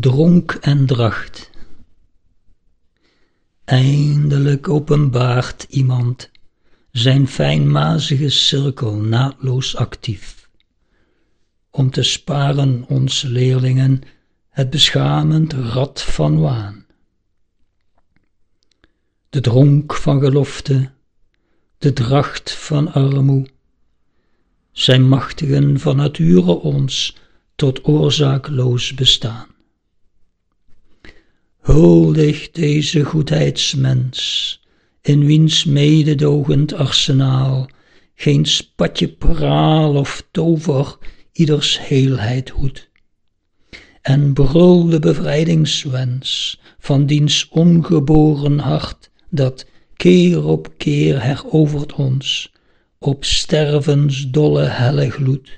dronk en dracht. Eindelijk openbaart iemand zijn fijnmazige cirkel naadloos actief, om te sparen ons leerlingen het beschamend rad van waan. De dronk van gelofte, de dracht van armoe, zijn machtigen van nature ons tot oorzaakloos bestaan. Huldig deze goedheidsmens, in wiens mededogend arsenaal geen spatje praal of tover ieders heelheid hoedt. En brul de bevrijdingswens van diens ongeboren hart, dat keer op keer herovert ons, op stervens dolle helle gloed.